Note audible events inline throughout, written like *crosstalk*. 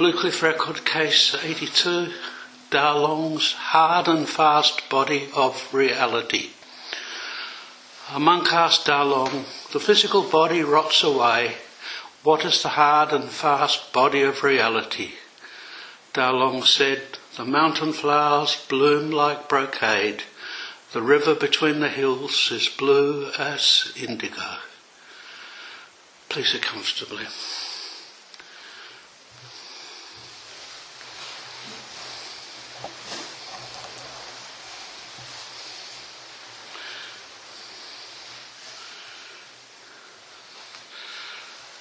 Blue Cliff Record Case 82, Dalong's Hard and Fast Body of Reality. A monk asked Dalong, the physical body rots away, what is the hard and fast body of reality? Dalong said, the mountain flowers bloom like brocade, the river between the hills is blue as indigo. Please sit comfortably.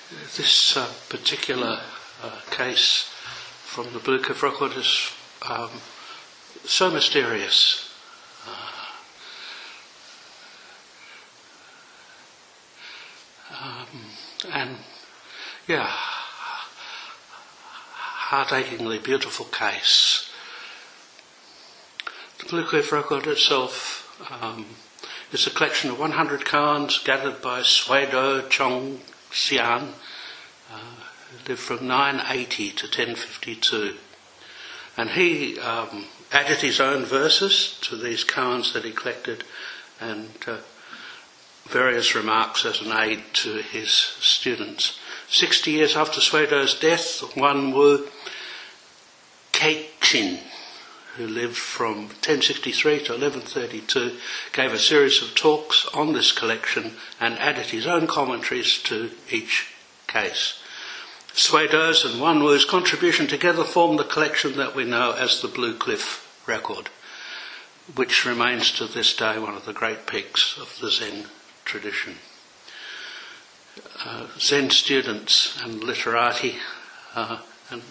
This uh, particular uh, case from the Blue Cliff Record is um, so mysterious. Uh, um, and yeah, heart-achingly beautiful case. The Blue Cliff Record itself um, is a collection of 100 koans gathered by Xuedou Chong Xian, uh, lived from 980 to 1052. And he um, added his own verses to these koans that he collected and uh, various remarks as an aid to his students. Sixty years after Xuedou's death, Wan Wu Keichin, who lived from 1063 to 1132, gave a series of talks on this collection and added his own commentaries to each case. Xuedou's and Yuanwu's contribution together form the collection that we know as the Blue Cliff Record, which remains to this day one of the great peaks of the Zen tradition. Uh, Zen students and literati, uh, and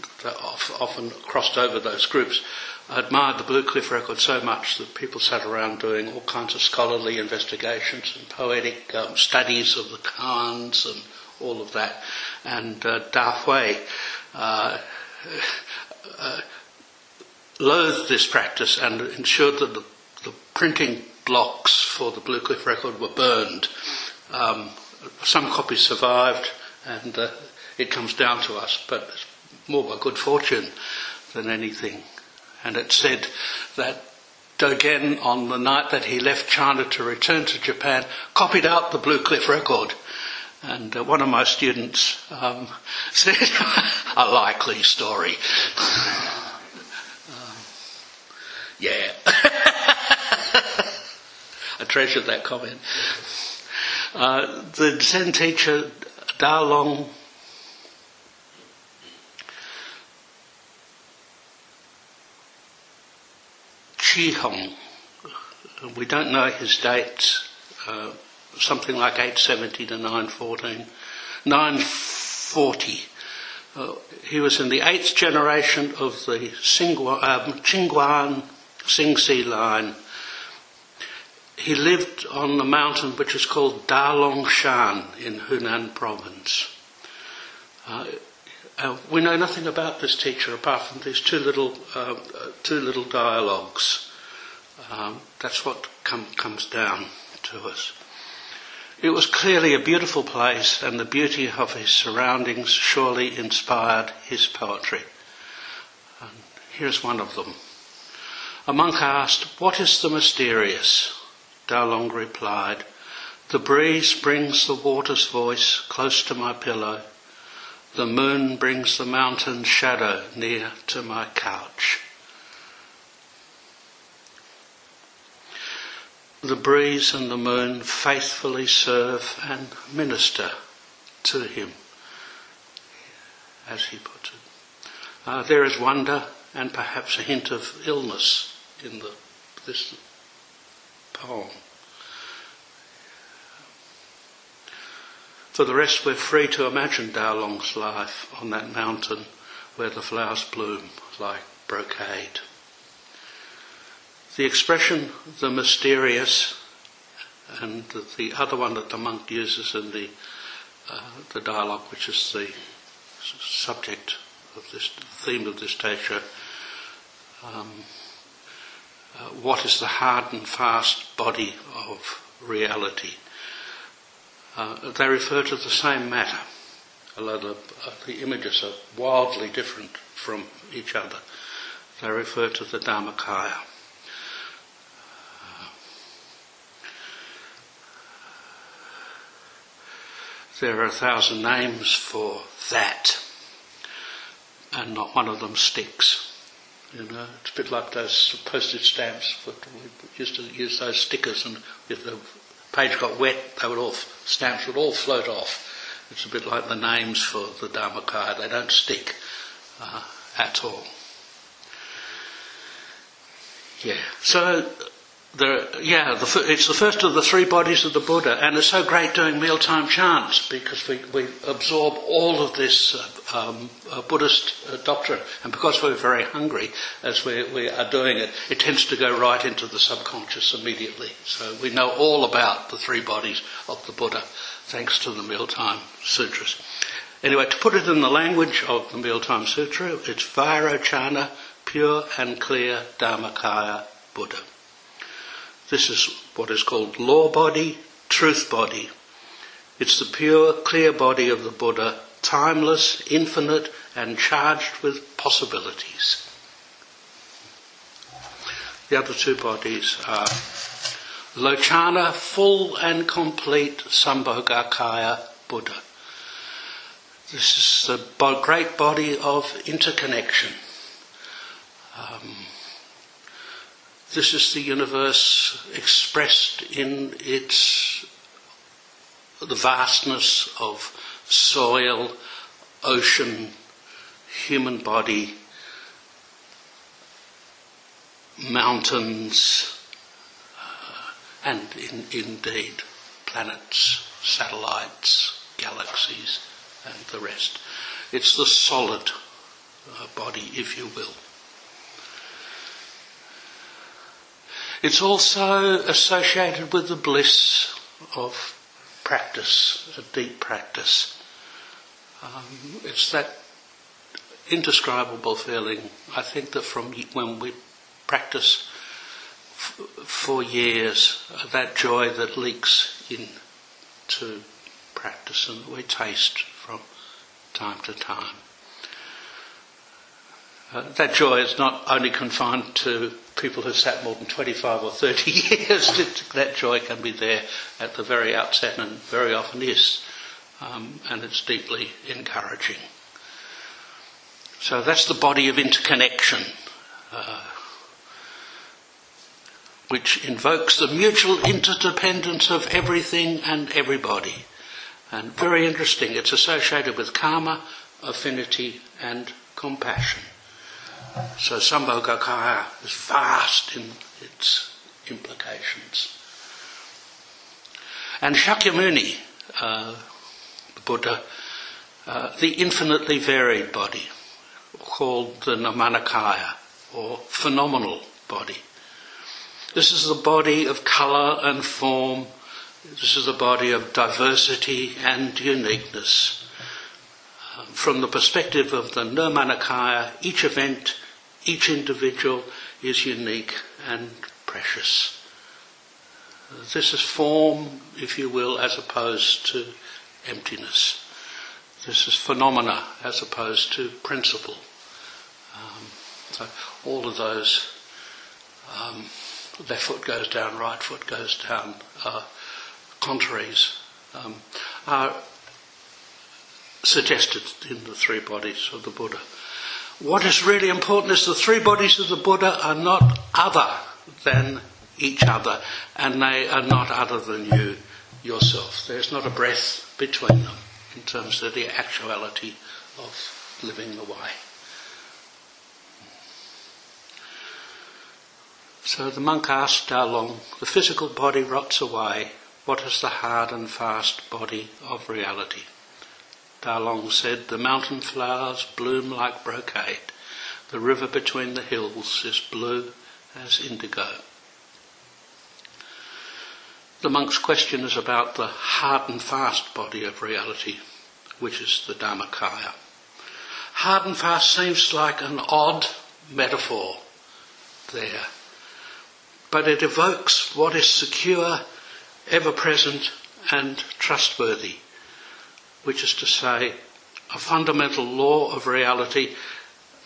often crossed over those groups, admired the Blue Cliff Record so much that people sat around doing all kinds of scholarly investigations and poetic um, studies of the koans and all of that. And uh, uh, uh, loathed this practice and ensured that the, the, printing blocks for the Blue Cliff record were burned. Um, some copies survived and uh, it comes down to us, but it's more by good fortune than anything. And it said that Dogen, on the night that he left China to return to Japan, copied out the Blue Cliff record and uh, one of my students um, *laughs* said, a likely story. *laughs* um, yeah. *laughs* I treasured that comment. Uh, the Zen teacher, Dalong Chi Hong, we don't know his dates. Uh, something like 870 to 914. 940. Uh, he was in the eighth generation of the Xinguan, um, Qingyuan Xingsi line. He lived on the mountain which is called Dalongshan in Hunan province. Uh, uh, we know nothing about this teacher apart from these two little, uh, two little dialogues. Um, that's what com- comes down to us. It was clearly a beautiful place, and the beauty of his surroundings surely inspired his poetry. And here's one of them. A monk asked, What is the mysterious? Dalong replied, The breeze brings the water's voice close to my pillow. The moon brings the mountain's shadow near to my couch. The breeze and the moon faithfully serve and minister to him, as he put it. Uh, there is wonder and perhaps a hint of illness in the, this poem. For the rest, we're free to imagine Dalong's life on that mountain where the flowers bloom like brocade. The expression the mysterious and the other one that the monk uses in the, uh, the dialogue, which is the subject of this theme of this teacher, um, uh, what is the hard and fast body of reality? Uh, they refer to the same matter, although the, uh, the images are wildly different from each other. They refer to the Dharmakaya. There are a thousand names for that, and not one of them sticks. You know, it's a bit like those postage stamps. we used to use those stickers, and if the page got wet, they would all stamps would all float off. It's a bit like the names for the Dharmakaya; they don't stick uh, at all. Yeah. So yeah, the, it's the first of the three bodies of the Buddha, and it's so great doing mealtime chants because we, we absorb all of this uh, um, uh, Buddhist uh, doctrine, and because we're very hungry as we, we are doing it, it tends to go right into the subconscious immediately. So we know all about the three bodies of the Buddha thanks to the mealtime sutras. Anyway, to put it in the language of the mealtime sutra, it's Vairochana, pure and clear Dharmakaya Buddha. This is what is called law body, truth body. It's the pure, clear body of the Buddha, timeless, infinite, and charged with possibilities. The other two bodies are Lochana, full and complete Sambhogakaya Buddha. This is the great body of interconnection. Um, this is the universe expressed in its the vastness of soil, ocean, human body, mountains, uh, and in, indeed planets, satellites, galaxies, and the rest. It's the solid uh, body, if you will. It's also associated with the bliss of practice, a deep practice. Um, it's that indescribable feeling, I think, that from when we practice f- for years, that joy that leaks into practice and that we taste from time to time. Uh, that joy is not only confined to people who sat more than 25 or 30 *laughs* years. that joy can be there at the very outset and very often is. Um, and it's deeply encouraging. So that's the body of interconnection, uh, which invokes the mutual interdependence of everything and everybody. And very interesting, it's associated with karma, affinity, and compassion. So Sambhogakaya is vast in its implications. And Shakyamuni, uh, the Buddha, uh, the infinitely varied body, called the Nirmanakaya, or phenomenal body. This is the body of colour and form. This is the body of diversity and uniqueness. Uh, from the perspective of the Nirmanakaya, each event each individual is unique and precious. This is form, if you will, as opposed to emptiness. This is phenomena as opposed to principle. Um, so all of those, um, left foot goes down, right foot goes down, uh, contraries um, are suggested in the three bodies of the Buddha. What is really important is the three bodies of the Buddha are not other than each other, and they are not other than you yourself. There's not a breath between them in terms of the actuality of living the way. So the monk asked Dalong, the physical body rots away, what is the hard and fast body of reality? Dalong said, The mountain flowers bloom like brocade. The river between the hills is blue as indigo. The monk's question is about the hard and fast body of reality, which is the Dharmakaya. Hard and fast seems like an odd metaphor there, but it evokes what is secure, ever present, and trustworthy which is to say, a fundamental law of reality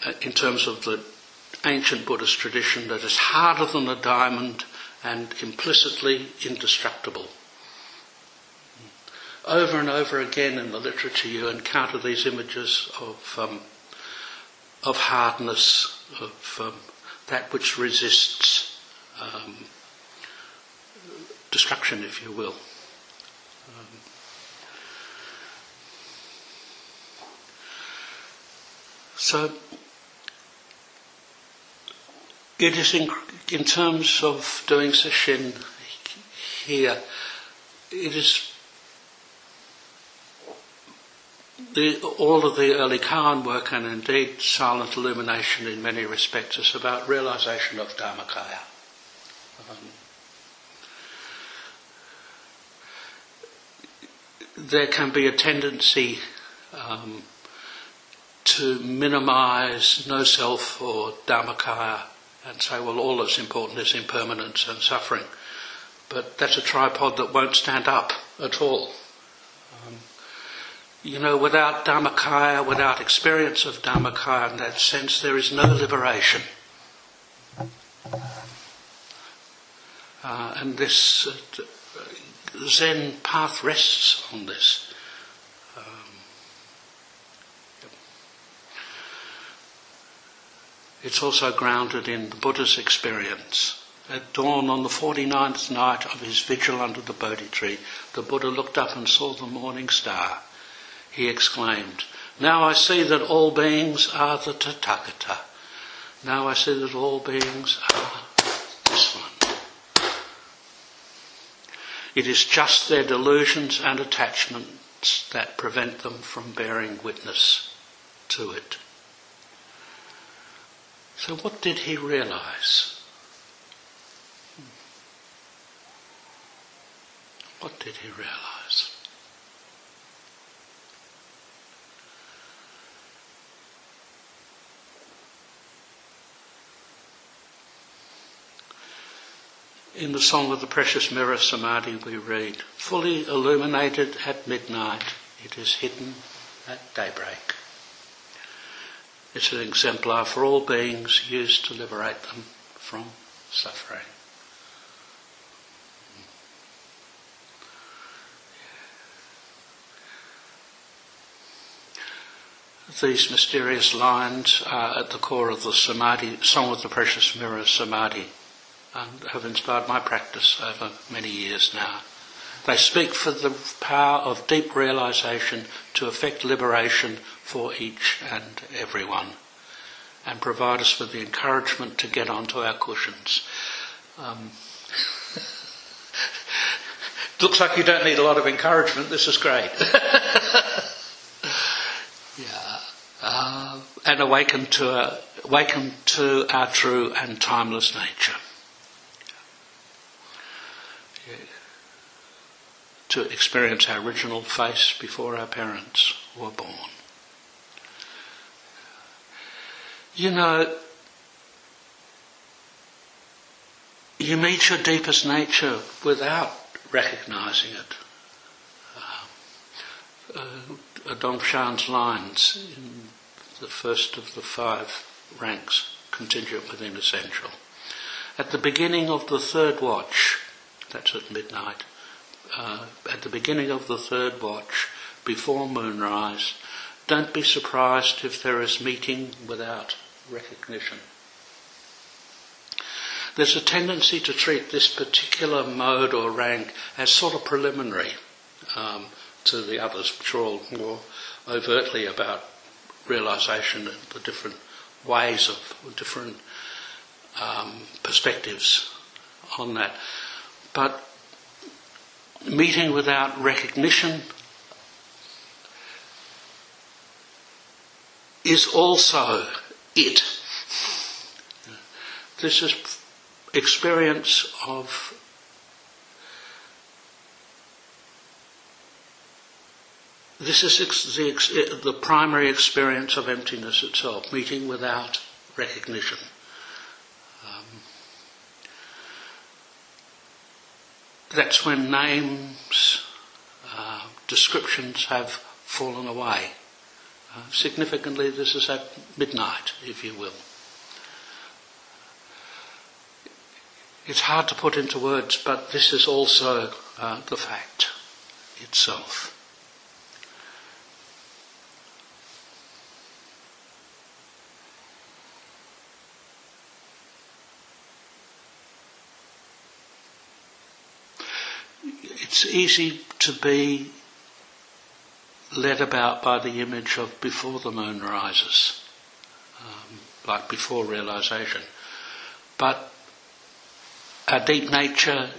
uh, in terms of the ancient Buddhist tradition, that is harder than a diamond and implicitly indestructible. Over and over again in the literature, you encounter these images of um, of hardness, of um, that which resists um, destruction, if you will. So, it is in, in terms of doing sesshin here, it is the, all of the early koan work and indeed silent illumination in many respects is about realization of Dharmakaya. Um, there can be a tendency um, to minimize no self or Dharmakaya and say, well, all that's important is impermanence and suffering. But that's a tripod that won't stand up at all. Um, you know, without Dharmakaya, without experience of Dharmakaya in that sense, there is no liberation. Uh, and this uh, Zen path rests on this. It's also grounded in the Buddha's experience. At dawn on the 49th night of his vigil under the Bodhi tree, the Buddha looked up and saw the morning star he exclaimed. Now I see that all beings are the Tathagata. Now I see that all beings are this one. It is just their delusions and attachments that prevent them from bearing witness to it. So, what did he realize? What did he realize? In the Song of the Precious Mirror Samadhi, we read, Fully illuminated at midnight, it is hidden at daybreak. It's an exemplar for all beings used to liberate them from suffering. These mysterious lines are at the core of the Samadhi, Song of the Precious Mirror Samadhi and have inspired my practice over many years now. They speak for the power of deep realization to effect liberation for each and everyone and provide us with the encouragement to get onto our cushions. Um, *laughs* looks like you don't need a lot of encouragement. This is great. *laughs* yeah. Uh, and awaken to, uh, awaken to our true and timeless nature. To experience our original face before our parents were born. You know, you meet your deepest nature without recognizing it. Uh, uh, Dongshan's lines in the first of the five ranks, contingent within essential. At the beginning of the third watch, that's at midnight, uh, at the beginning of the third watch, before moonrise, don't be surprised if there is meeting without recognition. There's a tendency to treat this particular mode or rank as sort of preliminary um, to the others, which are all more overtly about realization and the different ways of different um, perspectives on that. But meeting without recognition is also it. This is experience of this is the, the primary experience of emptiness itself, meeting without recognition. That's when names, uh, descriptions have fallen away. Uh, significantly, this is at midnight, if you will. It's hard to put into words, but this is also uh, the fact itself. It's easy to be led about by the image of before the moon rises, um, like before realization. But our deep nature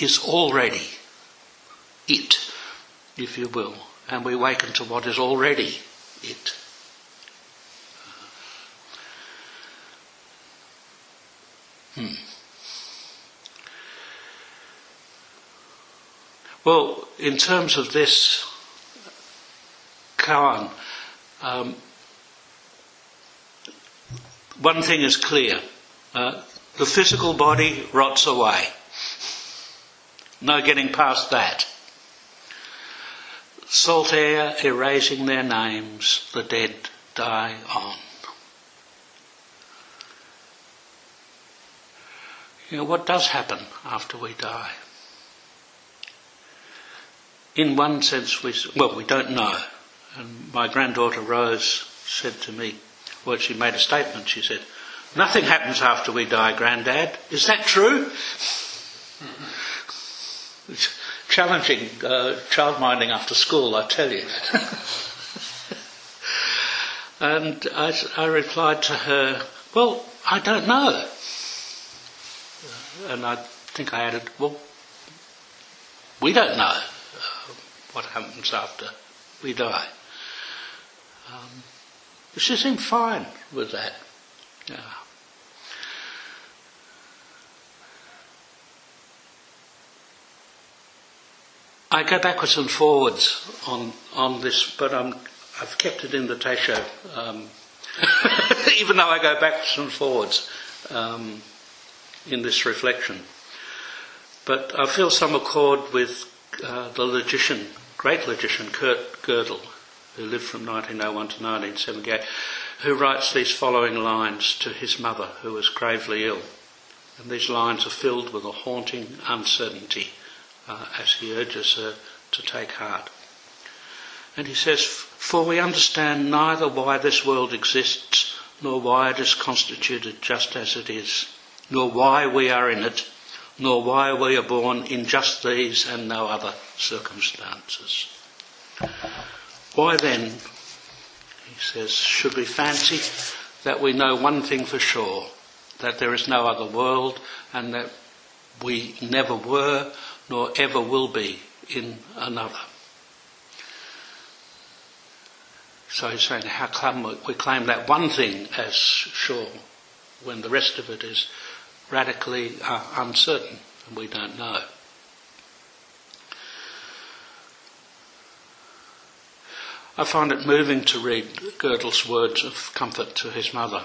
is already it, if you will, and we awaken to what is already it. Well, in terms of this koan, um, one thing is clear. Uh, the physical body rots away. No getting past that. Salt air erasing their names, the dead die on. You know, what does happen after we die? In one sense, we, well, we don't know. And my granddaughter Rose said to me, well, she made a statement. She said, Nothing happens after we die, Granddad. Is that true? It's challenging uh, child minding after school, I tell you. *laughs* and I, I replied to her, Well, I don't know. And I think I added, Well, we don't know what happens after we die. Um, she seemed fine with that. Yeah. I go backwards and forwards on on this, but I'm, I've kept it in the teisho, um, *laughs* even though I go backwards and forwards um, in this reflection. But I feel some accord with uh, the logician great logician Kurt Gödel, who lived from 1901 to 1978, who writes these following lines to his mother, who was gravely ill. And these lines are filled with a haunting uncertainty uh, as he urges her to take heart. And he says, For we understand neither why this world exists, nor why it is constituted just as it is, nor why we are in it, nor why we are born in just these and no other circumstances. Why then, he says, should we fancy that we know one thing for sure, that there is no other world and that we never were nor ever will be in another? So he's saying, how come we claim that one thing as sure when the rest of it is radically uh, uncertain and we don't know. I find it moving to read Gödel's words of comfort to his mother.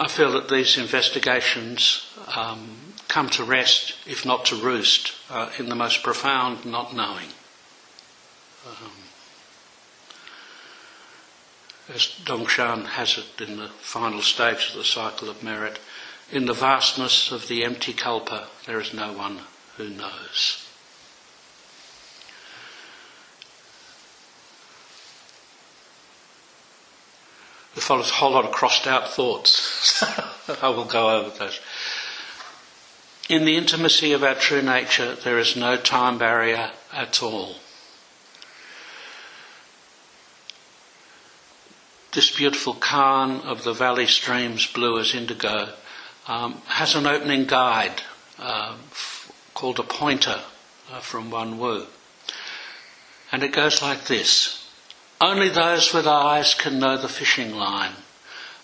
I feel that these investigations um, come to rest, if not to roost, uh, in the most profound not knowing. Um, as Dongshan has it in the final stage of the cycle of merit, in the vastness of the empty kalpa, there is no one who knows. There follows a whole lot of crossed out thoughts. *laughs* I will go over those. In the intimacy of our true nature, there is no time barrier at all. This beautiful koan of the valley streams blue as indigo um, has an opening guide uh, f- called a pointer uh, from Yuanwu. And it goes like this. Only those with eyes can know the fishing line.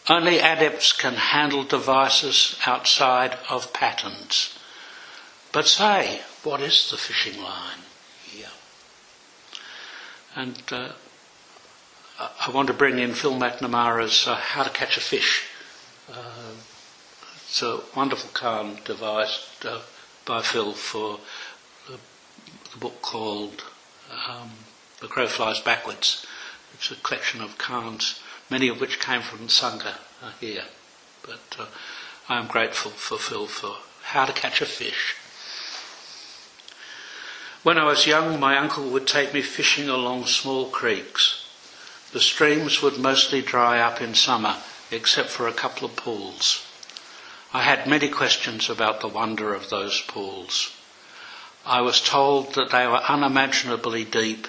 Only adepts can handle devices outside of patterns. But say, what is the fishing line here? And uh, I want to bring in Phil McNamara's uh, How to Catch a Fish. Uh, it's a wonderful koan devised uh, by Phil for the, the book called um, The Crow Flies Backwards. It's a collection of koans, many of which came from Sangha uh, here. But uh, I am grateful for Phil for how to catch a fish. When I was young, my uncle would take me fishing along small creeks. The streams would mostly dry up in summer, except for a couple of pools. I had many questions about the wonder of those pools. I was told that they were unimaginably deep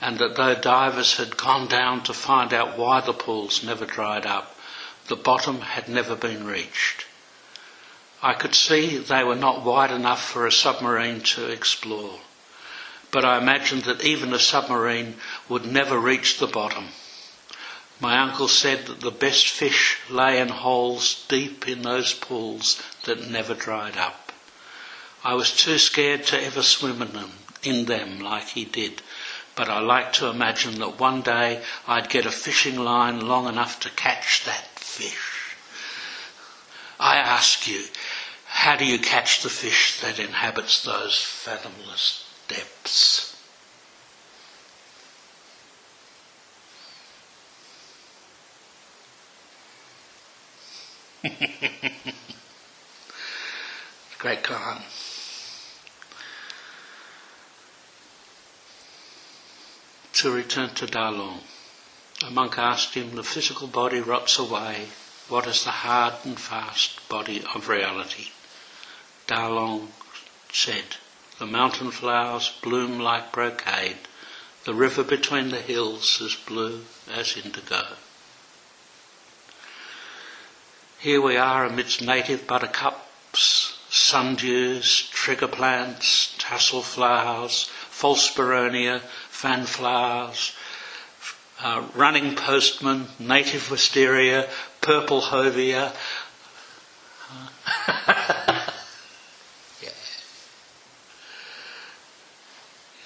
and that though divers had gone down to find out why the pools never dried up, the bottom had never been reached. I could see they were not wide enough for a submarine to explore, but I imagined that even a submarine would never reach the bottom. My uncle said that the best fish lay in holes deep in those pools that never dried up. I was too scared to ever swim in them, in them like he did, but I like to imagine that one day I'd get a fishing line long enough to catch that fish. I ask you, how do you catch the fish that inhabits those fathomless depths? Great koan. To return to Dalong, a monk asked him, the physical body rots away, what is the hard and fast body of reality? Dalong said, the mountain flowers bloom like brocade, the river between the hills is blue as indigo. Here we are amidst native buttercups, sundews, trigger plants, tassel flowers, false boronia, fan flowers, uh, running postman, native wisteria, purple hovea. *laughs* yeah.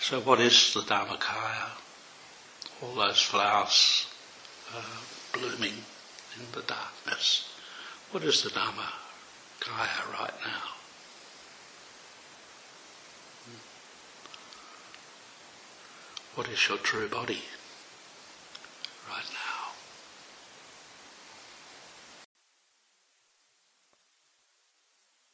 So what is the Dharmakaya? All those flowers uh, blooming in the darkness. What is the Dharmakaya right now? Hmm. What is your true body right now?